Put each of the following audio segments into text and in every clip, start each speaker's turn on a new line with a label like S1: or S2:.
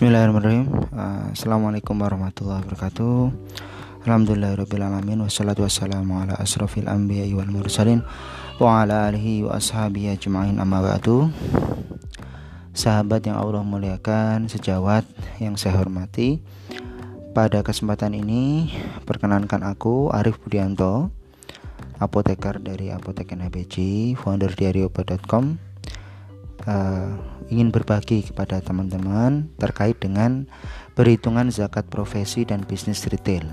S1: Bismillahirrahmanirrahim. Uh, Assalamualaikum warahmatullahi wabarakatuh. Alhamdulillahirrahmanirrahim Wassalatu wassalamu ala asrafil anbiya wal mursalin Wa ala alihi wa ashabihi ajma'in amma ba'du. Sahabat yang Allah muliakan Sejawat yang saya hormati Pada kesempatan ini Perkenankan aku Arif Budianto Apoteker dari Apotek NHBG Founder dari obat.com uh, ingin berbagi kepada teman-teman terkait dengan perhitungan zakat profesi dan bisnis retail.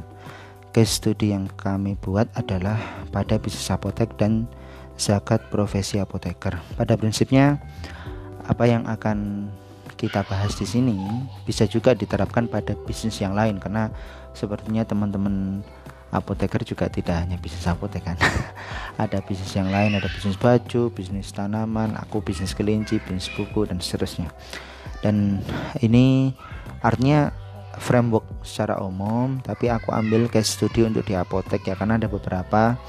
S1: Case study yang kami buat adalah pada bisnis apotek dan zakat profesi apoteker. Pada prinsipnya apa yang akan kita bahas di sini bisa juga diterapkan pada bisnis yang lain karena sepertinya teman-teman apoteker juga tidak hanya bisnis apotek kan ada bisnis yang lain ada bisnis baju bisnis tanaman aku bisnis kelinci bisnis buku dan seterusnya. Dan ini artinya framework secara umum tapi aku ambil case study untuk di apotek ya karena ada beberapa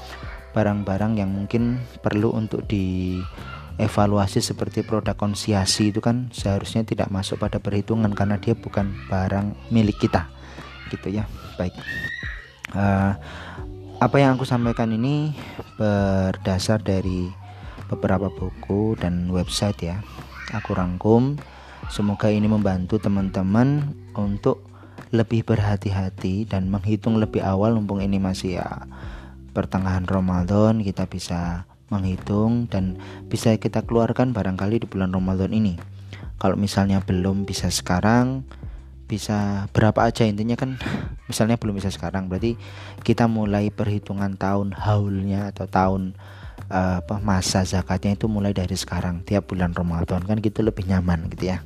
S1: barang-barang yang mungkin perlu untuk di evaluasi seperti produk konsiasi itu kan seharusnya tidak masuk pada perhitungan karena dia bukan barang milik kita. Gitu ya baik uh, apa yang aku sampaikan ini berdasar dari beberapa buku dan website ya. Aku rangkum. Semoga ini membantu teman-teman untuk lebih berhati-hati dan menghitung lebih awal mumpung ini masih ya pertengahan Ramadan kita bisa menghitung dan bisa kita keluarkan barangkali di bulan Ramadan ini. Kalau misalnya belum bisa sekarang bisa berapa aja intinya kan misalnya belum bisa sekarang berarti kita mulai perhitungan tahun haulnya atau tahun uh, masa zakatnya itu mulai dari sekarang tiap bulan Ramadan kan gitu lebih nyaman gitu ya.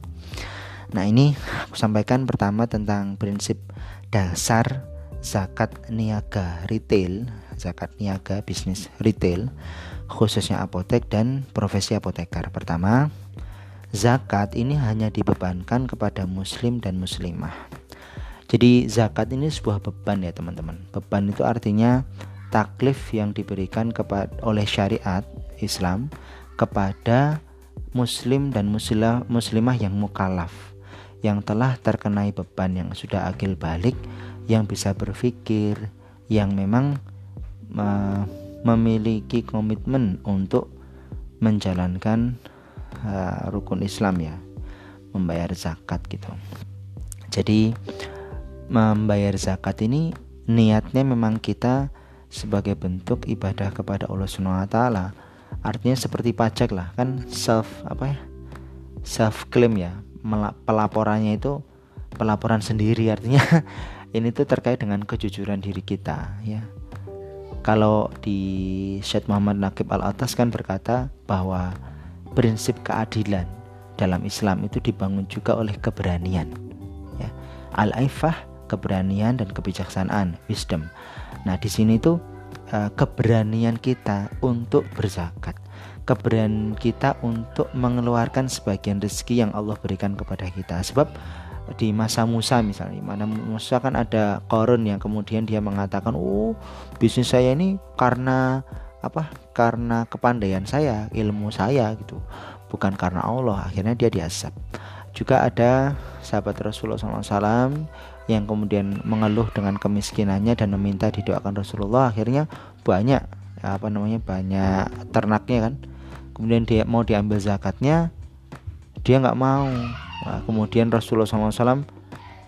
S1: Nah ini aku sampaikan pertama tentang prinsip dasar zakat niaga retail zakat niaga bisnis retail khususnya apotek dan profesi apoteker. Pertama zakat ini hanya dibebankan kepada muslim dan muslimah. Jadi zakat ini sebuah beban ya teman-teman. Beban itu artinya taklif yang diberikan kepada oleh syariat Islam kepada muslim dan muslimah, muslimah yang mukallaf yang telah terkenai beban yang sudah akil balik yang bisa berpikir yang memang memiliki komitmen untuk menjalankan uh, rukun Islam ya membayar zakat gitu. Jadi membayar zakat ini niatnya memang kita sebagai bentuk ibadah kepada Allah Subhanahu wa taala. Artinya seperti pajak lah kan self apa ya self claim ya pelaporannya itu pelaporan sendiri artinya. Ini tuh terkait dengan kejujuran diri kita ya. Kalau di Syed Muhammad Nakib Al Atas kan berkata bahwa prinsip keadilan dalam Islam itu dibangun juga oleh keberanian. Ya. Al-aifah keberanian dan kebijaksanaan, wisdom. Nah, di sini tuh uh, keberanian kita untuk berzakat, keberanian kita untuk mengeluarkan sebagian rezeki yang Allah berikan kepada kita. Sebab di masa Musa misalnya, mana Musa kan ada korun yang kemudian dia mengatakan, "Oh, bisnis saya ini karena apa karena kepandaian saya ilmu saya gitu bukan karena Allah akhirnya dia diasap juga ada sahabat Rasulullah SAW yang kemudian mengeluh dengan kemiskinannya dan meminta didoakan Rasulullah akhirnya banyak apa namanya banyak ternaknya kan. Kemudian dia mau diambil zakatnya dia nggak mau. Nah, kemudian Rasulullah SAW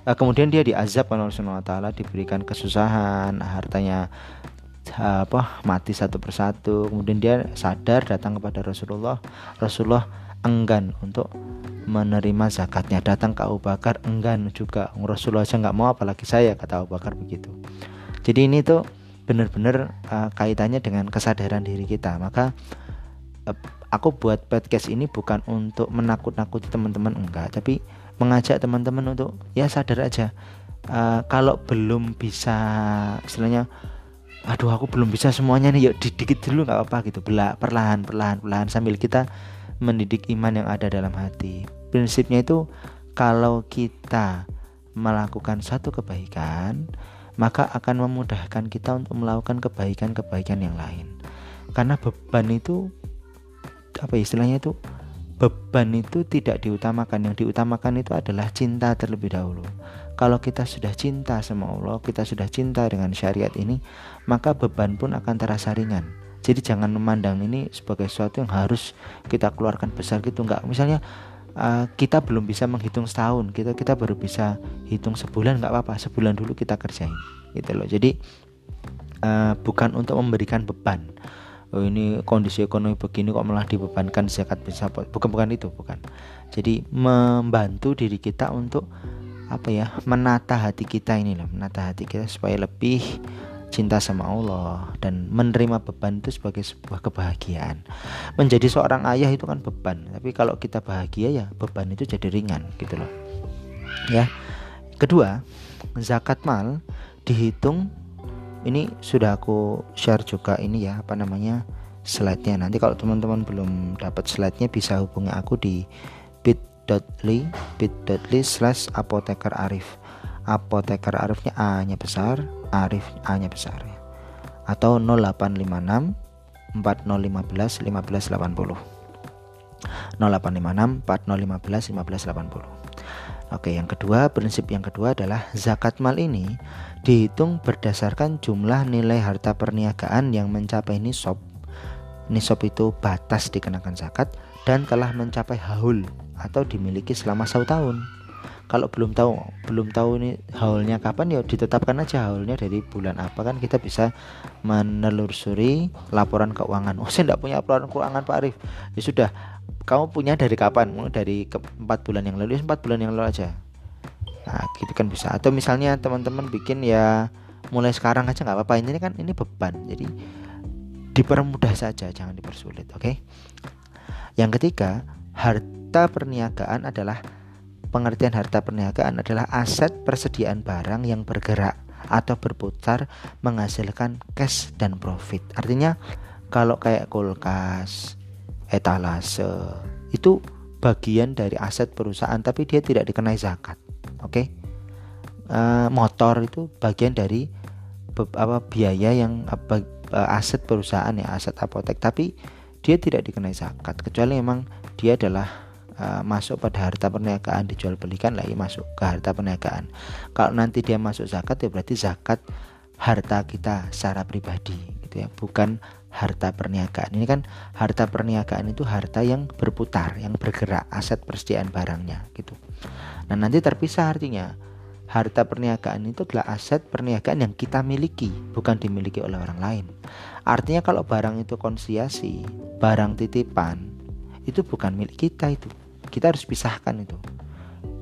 S1: eh, kemudian dia diazab oleh Rasulullah Taala diberikan kesusahan hartanya apa mati satu persatu. Kemudian dia sadar datang kepada Rasulullah. Rasulullah enggan untuk menerima zakatnya. Datang ke Abu Bakar enggan juga. Rasulullah aja nggak mau apalagi saya kata Abu Bakar begitu. Jadi ini tuh benar-benar uh, kaitannya dengan kesadaran diri kita. Maka uh, aku buat podcast ini bukan untuk menakut-nakuti teman-teman enggak. Tapi mengajak teman-teman untuk ya sadar aja. Uh, kalau belum bisa istilahnya aduh aku belum bisa semuanya nih yuk dikit dulu nggak apa-apa gitu. Bela, perlahan perlahan perlahan sambil kita mendidik iman yang ada dalam hati. Prinsipnya itu kalau kita melakukan satu kebaikan maka akan memudahkan kita untuk melakukan kebaikan-kebaikan yang lain. Karena beban itu apa istilahnya itu? Beban itu tidak diutamakan. Yang diutamakan itu adalah cinta terlebih dahulu kalau kita sudah cinta sama Allah kita sudah cinta dengan syariat ini maka beban pun akan terasa ringan. Jadi jangan memandang ini sebagai sesuatu yang harus kita keluarkan besar gitu enggak. Misalnya uh, kita belum bisa menghitung setahun kita kita baru bisa hitung sebulan nggak apa-apa sebulan dulu kita kerjain gitu loh. Jadi uh, bukan untuk memberikan beban. Oh ini kondisi ekonomi begini kok malah dibebankan zakat bisa bukan bukan itu bukan. Jadi membantu diri kita untuk apa ya menata hati kita ini loh menata hati kita supaya lebih cinta sama Allah dan menerima beban itu sebagai sebuah kebahagiaan. Menjadi seorang ayah itu kan beban tapi kalau kita bahagia ya beban itu jadi ringan gitu loh. Ya. Kedua zakat mal dihitung ini sudah aku share juga ini ya apa namanya slide-nya. Nanti kalau teman-teman belum dapat slide-nya bisa hubungi aku di bit.ly bit.ly slash apoteker arif apoteker arifnya A nya besar arif A nya besar ya. atau 0856 4015 1580 0856 4015 1580 Oke, yang kedua, prinsip yang kedua adalah zakat mal ini dihitung berdasarkan jumlah nilai harta perniagaan yang mencapai nisab. Nisab itu batas dikenakan zakat dan telah mencapai haul atau dimiliki selama satu tahun. Kalau belum tahu, belum tahu ini haulnya kapan ya ditetapkan aja haulnya dari bulan apa kan kita bisa menelusuri laporan keuangan. Oh, saya tidak punya laporan keuangan Pak Arif. Ya sudah, kamu punya dari kapan dari empat bulan yang lalu ya empat bulan yang lalu aja nah gitu kan bisa atau misalnya teman-teman bikin ya mulai sekarang aja nggak apa-apa ini kan ini beban jadi dipermudah saja jangan dipersulit oke okay? Yang ketiga harta perniagaan adalah pengertian harta perniagaan adalah aset persediaan barang yang bergerak atau berputar menghasilkan cash dan profit artinya kalau kayak kulkas etalase itu bagian dari aset perusahaan tapi dia tidak dikenai zakat oke okay? eh, motor itu bagian dari apa biaya yang uh, aset perusahaan ya aset apotek tapi dia tidak dikenai zakat kecuali memang dia adalah uh, masuk pada harta perniagaan dijual belikan lagi masuk ke harta perniagaan kalau nanti dia masuk zakat ya berarti zakat harta kita secara pribadi gitu ya bukan harta perniagaan. Ini kan harta perniagaan itu harta yang berputar, yang bergerak, aset persediaan barangnya gitu. Nah, nanti terpisah artinya harta perniagaan itu adalah aset perniagaan yang kita miliki, bukan dimiliki oleh orang lain. Artinya kalau barang itu konsiasi, barang titipan, itu bukan milik kita itu. Kita harus pisahkan itu.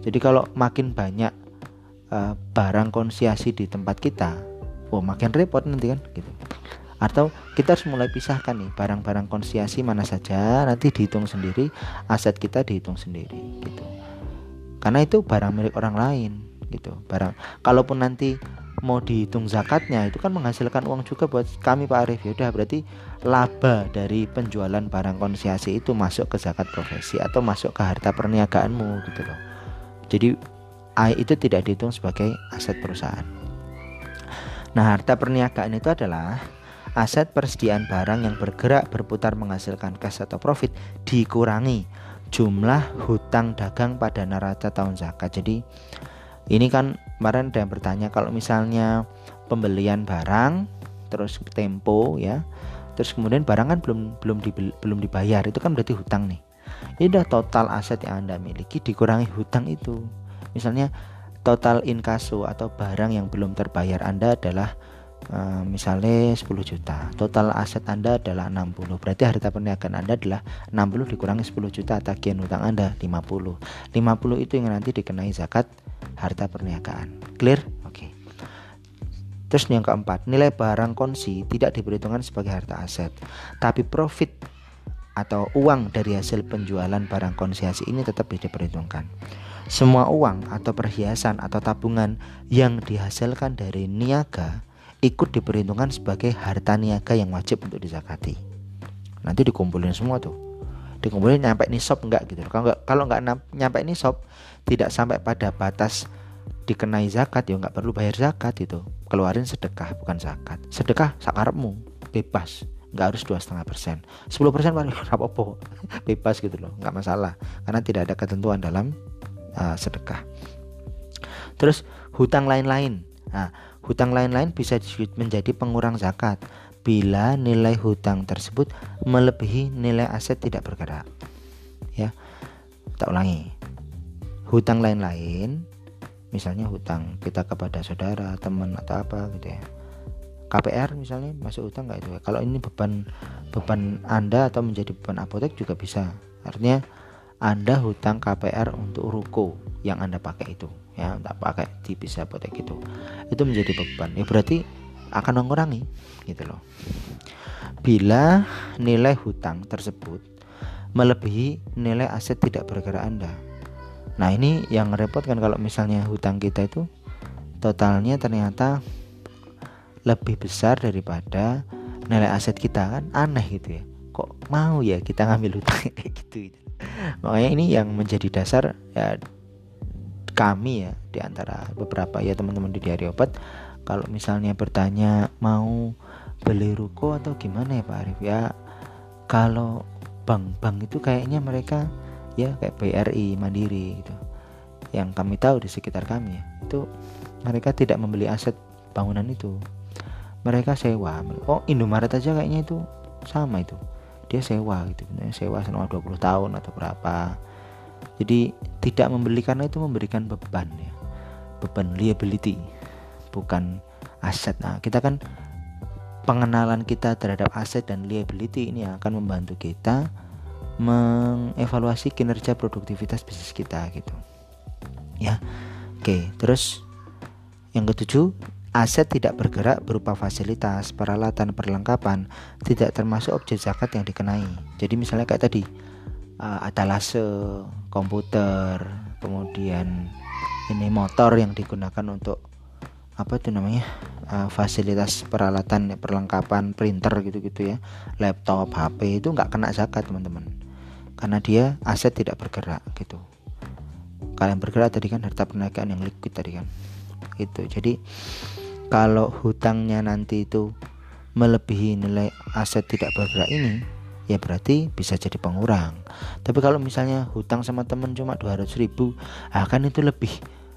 S1: Jadi kalau makin banyak uh, barang konsiasi di tempat kita, oh makin repot nanti kan gitu atau kita harus mulai pisahkan nih barang-barang konsiasi mana saja nanti dihitung sendiri aset kita dihitung sendiri gitu karena itu barang milik orang lain gitu. Barang kalaupun nanti mau dihitung zakatnya itu kan menghasilkan uang juga buat kami Pak Arif ya udah berarti laba dari penjualan barang konsiasi itu masuk ke zakat profesi atau masuk ke harta perniagaanmu gitu loh. Jadi itu tidak dihitung sebagai aset perusahaan. Nah harta perniagaan itu adalah aset persediaan barang yang bergerak berputar menghasilkan cash atau profit dikurangi jumlah hutang dagang pada neraca tahun zakat. Jadi ini kan kemarin ada yang bertanya kalau misalnya pembelian barang terus tempo ya terus kemudian barang kan belum belum dibeli, belum dibayar itu kan berarti hutang nih. Ini udah total aset yang anda miliki dikurangi hutang itu. Misalnya total inkaso atau barang yang belum terbayar anda adalah Uh, misalnya 10 juta. Total aset Anda adalah 60 berarti harta perniagaan Anda adalah 60 dikurangi 10 juta tagihan utang Anda 50 50 itu yang nanti dikenai zakat harta perniagaan clear oke okay. terus yang keempat nilai barang konsi tidak diperhitungkan sebagai harta aset tapi profit atau uang dari hasil penjualan barang konsiasi ini tetap diperhitungkan semua uang atau perhiasan atau tabungan yang dihasilkan dari niaga ikut diperhitungkan sebagai harta niaga yang wajib untuk dizakati. Nanti dikumpulin semua tuh. Dikumpulin nyampe nisab enggak gitu. Kalau enggak kalau enggak nyampe nisab tidak sampai pada batas dikenai zakat ya enggak perlu bayar zakat itu. Keluarin sedekah bukan zakat. Sedekah sakarepmu, bebas. nggak harus dua setengah persen sepuluh persen apa bebas gitu loh nggak masalah karena tidak ada ketentuan dalam uh, sedekah terus hutang lain-lain nah hutang lain-lain bisa menjadi pengurang zakat bila nilai hutang tersebut melebihi nilai aset tidak bergerak. Ya tak ulangi. Hutang lain-lain misalnya hutang kita kepada saudara teman atau apa gitu ya. KPR misalnya masuk utang nggak itu? Kalau ini beban beban anda atau menjadi beban apotek juga bisa. Artinya anda hutang KPR untuk ruko yang anda pakai itu ya. Tak pakai di bisa apotek itu. Itu menjadi beban. Ya berarti akan mengurangi gitu loh. Bila nilai hutang tersebut melebihi nilai aset tidak bergerak anda. Nah ini yang repot kan kalau misalnya hutang kita itu totalnya ternyata lebih besar daripada nilai aset kita kan? Aneh gitu ya. Kok mau ya kita ngambil hutang kayak gitu, gitu? Makanya ini yang menjadi dasar ya kami ya di antara beberapa ya teman-teman di diari obat kalau misalnya bertanya mau beli ruko atau gimana ya Pak Arif ya kalau bank-bank itu kayaknya mereka ya kayak BRI Mandiri gitu yang kami tahu di sekitar kami ya itu mereka tidak membeli aset bangunan itu. Mereka sewa oh Indomaret aja kayaknya itu sama itu dia sewa gitu sewa selama 20 tahun atau berapa. Jadi tidak membeli karena itu memberikan beban ya beban liability bukan aset. Nah kita kan pengenalan kita terhadap aset dan liability ini akan membantu kita mengevaluasi kinerja produktivitas bisnis kita gitu. Ya oke. Terus yang ketujuh Aset tidak bergerak berupa fasilitas, peralatan, perlengkapan tidak termasuk objek zakat yang dikenai. Jadi misalnya kayak tadi uh, atalase, komputer, kemudian ini motor yang digunakan untuk apa itu namanya uh, fasilitas peralatan perlengkapan printer gitu-gitu ya laptop HP itu nggak kena zakat teman-teman. Karena dia aset tidak bergerak gitu. Kalian bergerak tadi kan harta perniagaan yang liquid tadi kan. Gitu. Jadi kalau hutangnya nanti itu melebihi nilai aset tidak bergerak ini ya berarti bisa jadi pengurang. Tapi kalau misalnya hutang sama temen cuma 200 ribu akan itu lebih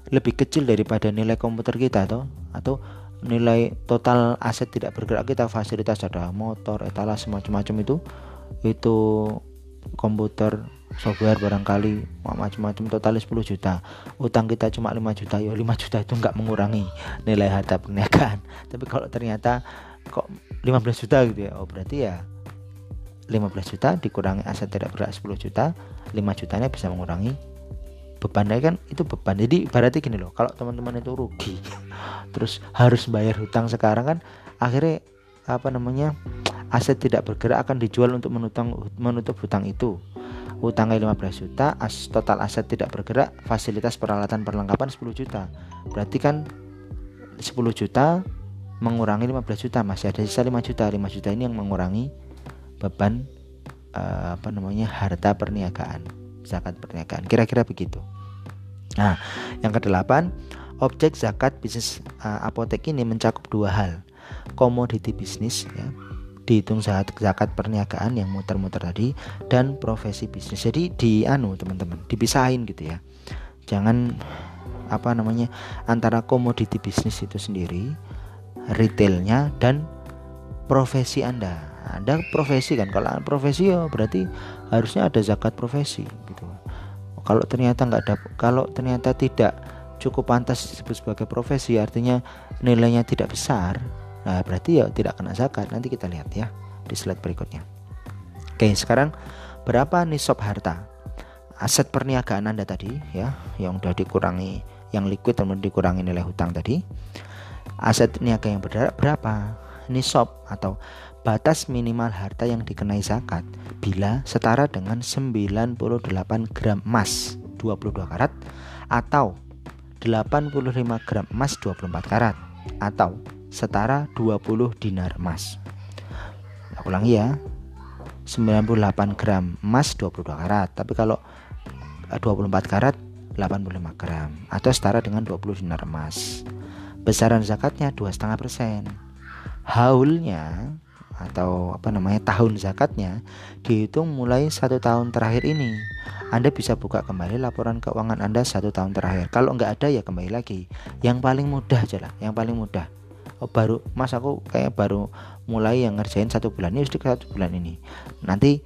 S1: lebih kecil daripada nilai komputer kita atau atau nilai total aset tidak bergerak kita fasilitas ada motor etalase macam-macam itu itu komputer software barangkali macam-macam total 10 juta. Utang kita cuma 5 juta ya 5 juta itu nggak mengurangi nilai harta perniagaan. Tapi kalau ternyata kok 15 juta gitu ya oh berarti ya 15 juta dikurangi aset tidak berat 10 juta 5 jutanya bisa mengurangi beban kan itu beban. Jadi berarti gini loh kalau teman-teman itu rugi terus harus bayar hutang sekarang kan akhirnya apa namanya aset tidak bergerak akan dijual untuk menutup menutup hutang itu. Utangnya 15 juta as, total aset tidak bergerak fasilitas peralatan perlengkapan 10 juta. Berarti kan 10 juta mengurangi 15 juta masih ada sisa 5 juta. 5 juta ini yang mengurangi beban uh, apa namanya harta perniagaan zakat perniagaan kira-kira begitu nah yang kedelapan objek zakat bisnis uh, apotek ini mencakup dua hal komoditi bisnis ya dihitung zakat, zakat perniagaan yang muter-muter tadi dan profesi bisnis. Jadi di anu teman-teman, dipisahin gitu ya. Jangan apa namanya antara komoditi bisnis itu sendiri, retailnya dan profesi Anda. Anda profesi kan, kalau profesi ya berarti harusnya ada zakat profesi gitu. Kalau ternyata nggak ada, kalau ternyata tidak cukup pantas disebut sebagai profesi, artinya nilainya tidak besar, Nah, berarti ya tidak kena zakat. Nanti kita lihat ya di slide berikutnya. Oke, sekarang berapa nisab harta? Aset perniagaan Anda tadi ya, yang sudah dikurangi yang liquid dan dikurangi nilai hutang tadi. Aset niaga yang berapa? Nisab atau batas minimal harta yang dikenai zakat bila setara dengan 98 gram emas 22 karat atau 85 gram emas 24 karat atau setara 20 dinar emas. Aku ulangi ya. 98 gram emas 22 karat. Tapi kalau 24 eh, karat 85 gram atau setara dengan 20 dinar emas. Besaran zakatnya 2,5%. Haulnya atau apa namanya tahun zakatnya dihitung mulai satu tahun terakhir ini anda bisa buka kembali laporan keuangan Anda satu tahun terakhir. Kalau nggak ada ya kembali lagi. Yang paling mudah aja yang paling mudah. Oh, baru Mas aku kayak baru mulai yang ngerjain satu bulan ini sudah satu bulan ini. Nanti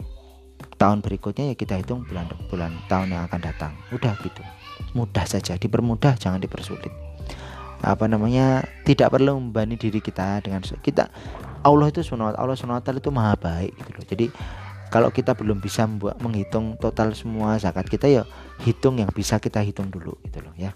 S1: tahun berikutnya ya kita hitung bulan bulan tahun yang akan datang. Udah gitu. Mudah saja, dipermudah jangan dipersulit. Apa namanya? Tidak perlu membani diri kita dengan kita Allah itu sunat Allah sunat itu maha baik gitu loh. Jadi kalau kita belum bisa membuat menghitung total semua zakat kita ya hitung yang bisa kita hitung dulu gitu loh ya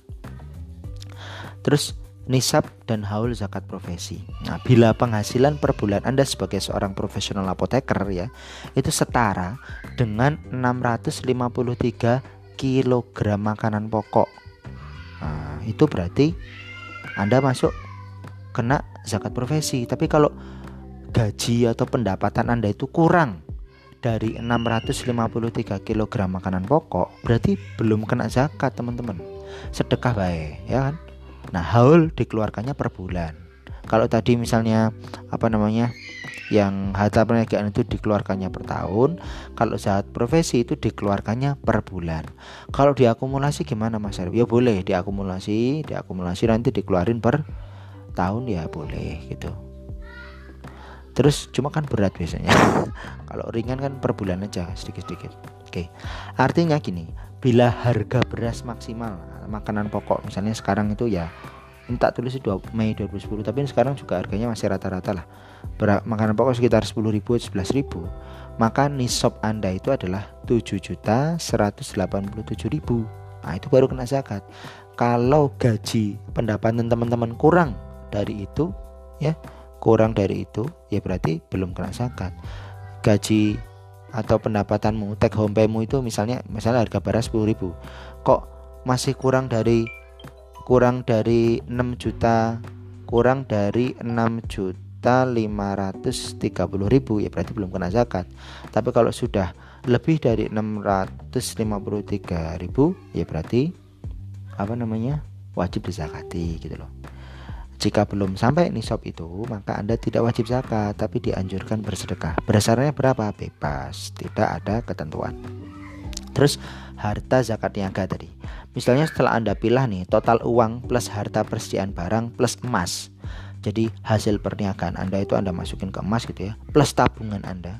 S1: terus nisab dan haul zakat profesi. Nah, bila penghasilan per bulan Anda sebagai seorang profesional apoteker ya, itu setara dengan 653 kg makanan pokok. Nah, itu berarti Anda masuk kena zakat profesi. Tapi kalau gaji atau pendapatan Anda itu kurang dari 653 kg makanan pokok berarti belum kena zakat teman-teman. Sedekah baik ya kan? Nah haul dikeluarkannya per bulan. Kalau tadi misalnya apa namanya yang harta perniagaan itu dikeluarkannya per tahun kalau saat profesi itu dikeluarkannya per bulan. Kalau diakumulasi gimana mas Arif? Ya boleh diakumulasi diakumulasi nanti dikeluarin per tahun ya boleh gitu terus cuma kan berat biasanya. Kalau ringan kan per bulan aja sedikit-sedikit. Oke. Artinya gini bila harga beras maksimal makanan pokok misalnya sekarang itu ya ini tak tulis 2 Mei 2010 tapi sekarang juga harganya masih rata-rata lah. Ber makanan pokok sekitar 10 ribu 11 ribu. Maka nisab anda itu adalah 7 juta 187 ribu. Nah itu baru kena zakat. Kalau gaji pendapatan teman-teman kurang dari itu ya kurang dari itu ya berarti belum kena zakat. Gaji atau pendapatanmu take home paymu itu misalnya misalnya harga beras 10.000 kok masih kurang dari kurang dari 6 juta kurang dari 6 juta 530 ribu ya berarti belum kena zakat. Tapi kalau sudah lebih dari 653 ribu ya berarti apa namanya wajib dizakati gitu loh jika belum sampai nisab itu, maka Anda tidak wajib zakat, tapi dianjurkan bersedekah. Berdasarnya berapa? Bebas, tidak ada ketentuan. Terus harta zakat niaga tadi. Misalnya setelah Anda pilih nih total uang plus harta persediaan barang plus emas. Jadi hasil perniagaan Anda itu Anda masukin ke emas gitu ya, plus tabungan Anda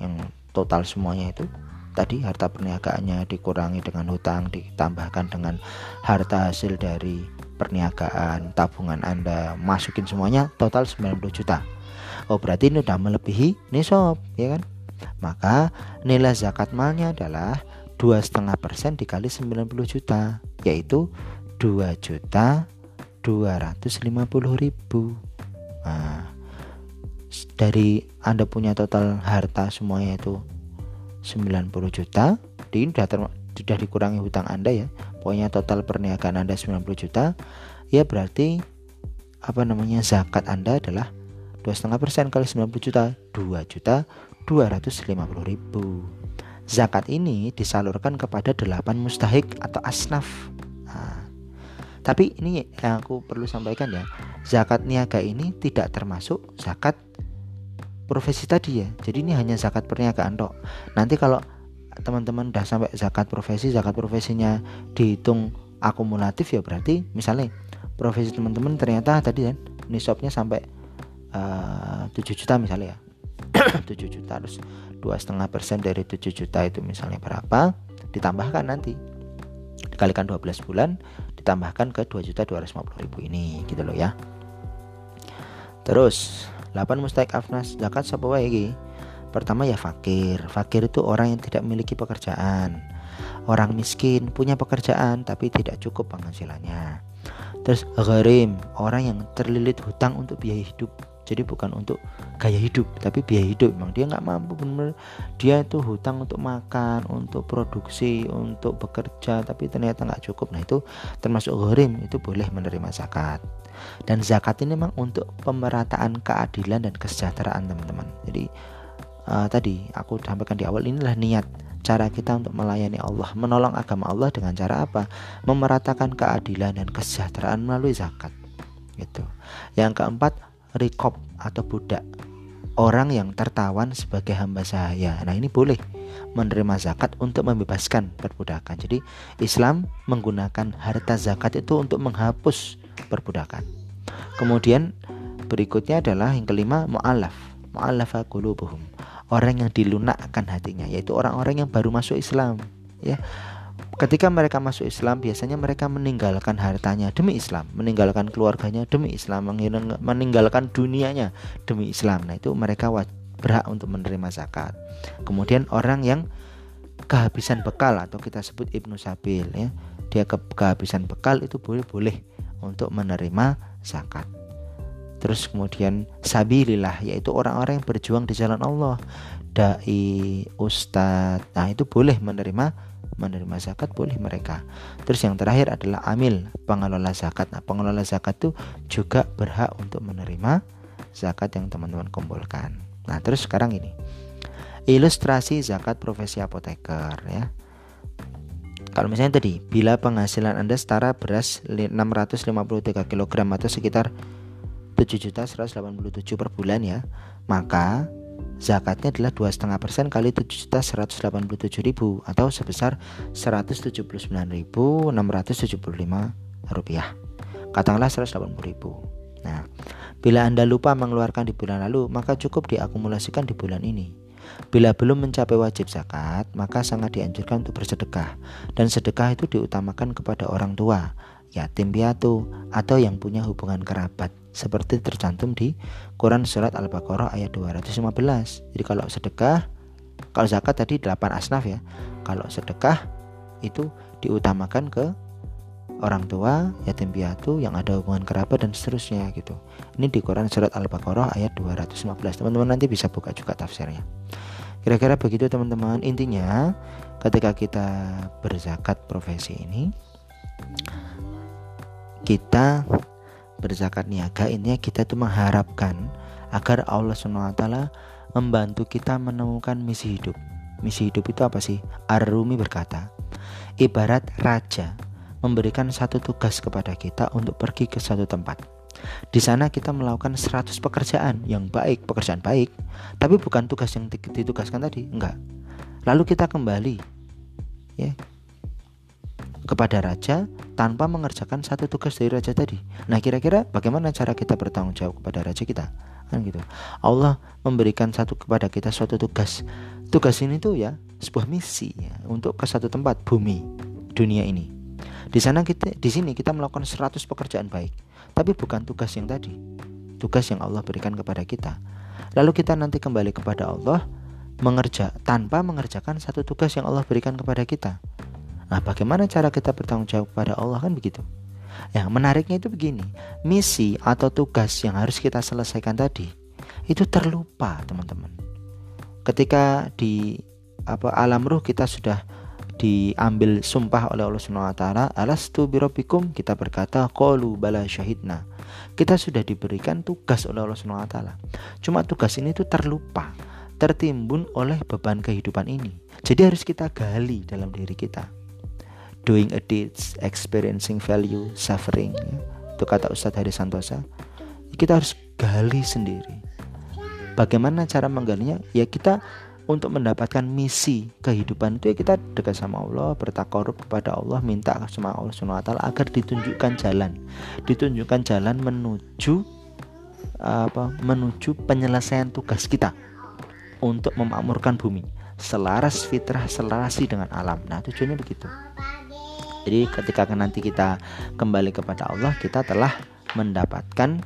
S1: yang total semuanya itu tadi harta perniagaannya dikurangi dengan hutang ditambahkan dengan harta hasil dari perniagaan, tabungan Anda, masukin semuanya total 90 juta. Oh, berarti ini udah melebihi nisab, ya kan? Maka nilai zakat malnya adalah dua setengah persen dikali 90 juta, yaitu 2 juta 250 ribu. Nah, dari Anda punya total harta semuanya itu 90 juta, ini sudah sudah dikurangi hutang Anda ya pokoknya total perniagaan Anda 90 juta ya berarti apa namanya zakat Anda adalah 2,5% kali 90 juta 2 juta 250 ribu. Zakat ini disalurkan kepada 8 mustahik atau asnaf. Nah, tapi ini yang aku perlu sampaikan ya zakat niaga ini tidak termasuk zakat profesi tadi ya. Jadi ini hanya zakat perniagaan dok nanti kalau teman-teman udah sampai zakat profesi zakat profesinya dihitung akumulatif ya berarti misalnya profesi teman-teman ternyata tadi kan nisabnya sampai uh, eh, 7 juta misalnya ya. 7 juta terus dua setengah persen dari 7 juta itu misalnya berapa ditambahkan nanti. Dikalikan 12 bulan ditambahkan ke 2 juta 250 ribu ini gitu loh ya. Terus 8 mustahik afnas zakat sapa wae Pertama ya fakir. Fakir itu orang yang tidak memiliki pekerjaan. Orang miskin punya pekerjaan tapi tidak cukup penghasilannya. Terus gharim, orang yang terlilit hutang untuk biaya hidup. Jadi bukan untuk gaya hidup, tapi biaya hidup. Memang dia nggak mampu benar. Dia itu hutang untuk makan, untuk produksi, untuk bekerja, tapi ternyata nggak cukup. Nah itu termasuk gharim, itu boleh menerima zakat. Dan zakat ini memang untuk pemerataan keadilan dan kesejahteraan teman-teman. Jadi uh, tadi aku sampaikan di awal inilah niat cara kita untuk melayani Allah, menolong agama Allah dengan cara apa? Memeratakan keadilan dan kesejahteraan melalui zakat. Gitu. Yang keempat, rikop atau budak. orang yang tertawan sebagai hamba sahaya. Nah, ini boleh menerima zakat untuk membebaskan perbudakan. Jadi, Islam menggunakan harta zakat itu untuk menghapus perbudakan. Kemudian berikutnya adalah yang kelima mu'alaf. Mu'alafa qulubuhum. Orang yang dilunakkan hatinya yaitu orang-orang yang baru masuk Islam, ya. Ketika mereka masuk Islam, biasanya mereka meninggalkan hartanya demi Islam, meninggalkan keluarganya demi Islam, meninggalkan dunianya demi Islam. Nah, itu mereka berhak untuk menerima zakat. Kemudian orang yang kehabisan bekal atau kita sebut ibnu sabil ya, dia ke kehabisan bekal itu boleh-boleh untuk menerima zakat. Terus kemudian sabilillah yaitu orang-orang yang berjuang di jalan Allah, dai, ustadz. Nah, itu boleh menerima menerima zakat boleh mereka. Terus yang terakhir adalah amil, pengelola zakat. Nah, pengelola zakat itu juga berhak untuk menerima zakat yang teman-teman kumpulkan. Nah, terus sekarang ini. Ilustrasi zakat profesi apoteker ya. Kalau misalnya tadi, bila penghasilan Anda setara beras 653 kg atau sekitar 7.187 per bulan ya, maka zakatnya adalah 2,5% kali 7.187.000 atau sebesar 179.675 rupiah. Katakanlah 180.000. Nah, Bila Anda lupa mengeluarkan di bulan lalu, maka cukup diakumulasikan di bulan ini. Bila belum mencapai wajib zakat, maka sangat dianjurkan untuk bersedekah. Dan sedekah itu diutamakan kepada orang tua, yatim piatu, atau yang punya hubungan kerabat. Seperti tercantum di Quran Surat Al-Baqarah ayat 215. Jadi kalau sedekah, kalau zakat tadi 8 asnaf ya. Kalau sedekah itu diutamakan ke orang tua, yatim piatu yang ada hubungan kerabat dan seterusnya gitu. Ini di Quran surat Al-Baqarah ayat 215. Teman-teman nanti bisa buka juga tafsirnya. Kira-kira begitu teman-teman. Intinya ketika kita berzakat profesi ini kita berzakat niaga ini kita itu mengharapkan agar Allah SWT membantu kita menemukan misi hidup. Misi hidup itu apa sih? Ar-Rumi berkata, ibarat raja memberikan satu tugas kepada kita untuk pergi ke satu tempat. Di sana kita melakukan 100 pekerjaan yang baik, pekerjaan baik, tapi bukan tugas yang ditugaskan tadi, enggak. Lalu kita kembali ya kepada raja tanpa mengerjakan satu tugas dari raja tadi. Nah, kira-kira bagaimana cara kita bertanggung jawab kepada raja kita? Kan gitu. Allah memberikan satu kepada kita suatu tugas. Tugas ini tuh ya sebuah misi ya untuk ke satu tempat bumi dunia ini. Di sana kita di sini kita melakukan 100 pekerjaan baik, tapi bukan tugas yang tadi. Tugas yang Allah berikan kepada kita. Lalu kita nanti kembali kepada Allah mengerja tanpa mengerjakan satu tugas yang Allah berikan kepada kita. Nah, bagaimana cara kita bertanggung jawab kepada Allah kan begitu? Yang menariknya itu begini, misi atau tugas yang harus kita selesaikan tadi itu terlupa, teman-teman. Ketika di apa alam ruh kita sudah diambil sumpah oleh Allah Subhanahu wa taala, "Alastu birabbikum?" Kita berkata, "Qalu bala syahidna." Kita sudah diberikan tugas oleh Allah Subhanahu wa taala. Cuma tugas ini tuh terlupa, tertimbun oleh beban kehidupan ini. Jadi harus kita gali dalam diri kita. Doing a deeds, experiencing value, suffering. Ya. Itu kata Ustadz Hari Santosa. Kita harus gali sendiri. Bagaimana cara menggalinya? Ya kita untuk mendapatkan misi kehidupan itu ya kita dekat sama Allah, bertakarub kepada Allah, minta sama Allah SWT agar ditunjukkan jalan, ditunjukkan jalan menuju apa menuju penyelesaian tugas kita untuk memakmurkan bumi selaras fitrah selarasi dengan alam. Nah, tujuannya begitu. Jadi ketika nanti kita kembali kepada Allah, kita telah mendapatkan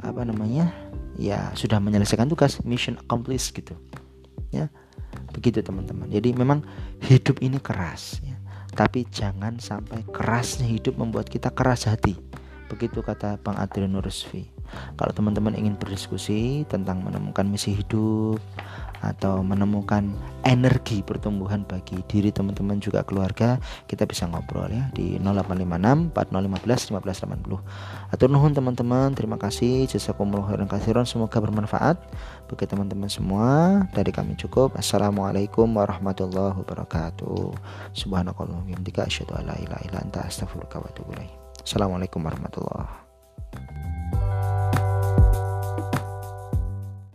S1: apa namanya? Ya, sudah menyelesaikan tugas, mission accomplished gitu. Ya begitu teman-teman. Jadi memang hidup ini keras ya. Tapi jangan sampai kerasnya hidup membuat kita keras hati. Begitu kata Bang Adrian Nurusfi kalau teman-teman ingin berdiskusi tentang menemukan misi hidup atau menemukan energi pertumbuhan bagi diri teman-teman juga keluarga kita bisa ngobrol ya di 0856 4015 1580 atau nuhun teman-teman. Terima kasih. Jazakumullah khairan kasiron semoga bermanfaat bagi teman-teman semua. Dari kami cukup. Assalamualaikum warahmatullahi wabarakatuh. Subhanakallah wa bihamdika asyhadu an la ilaha illa anta astaghfiruka wa atubu assalamualaikum warahmatullahi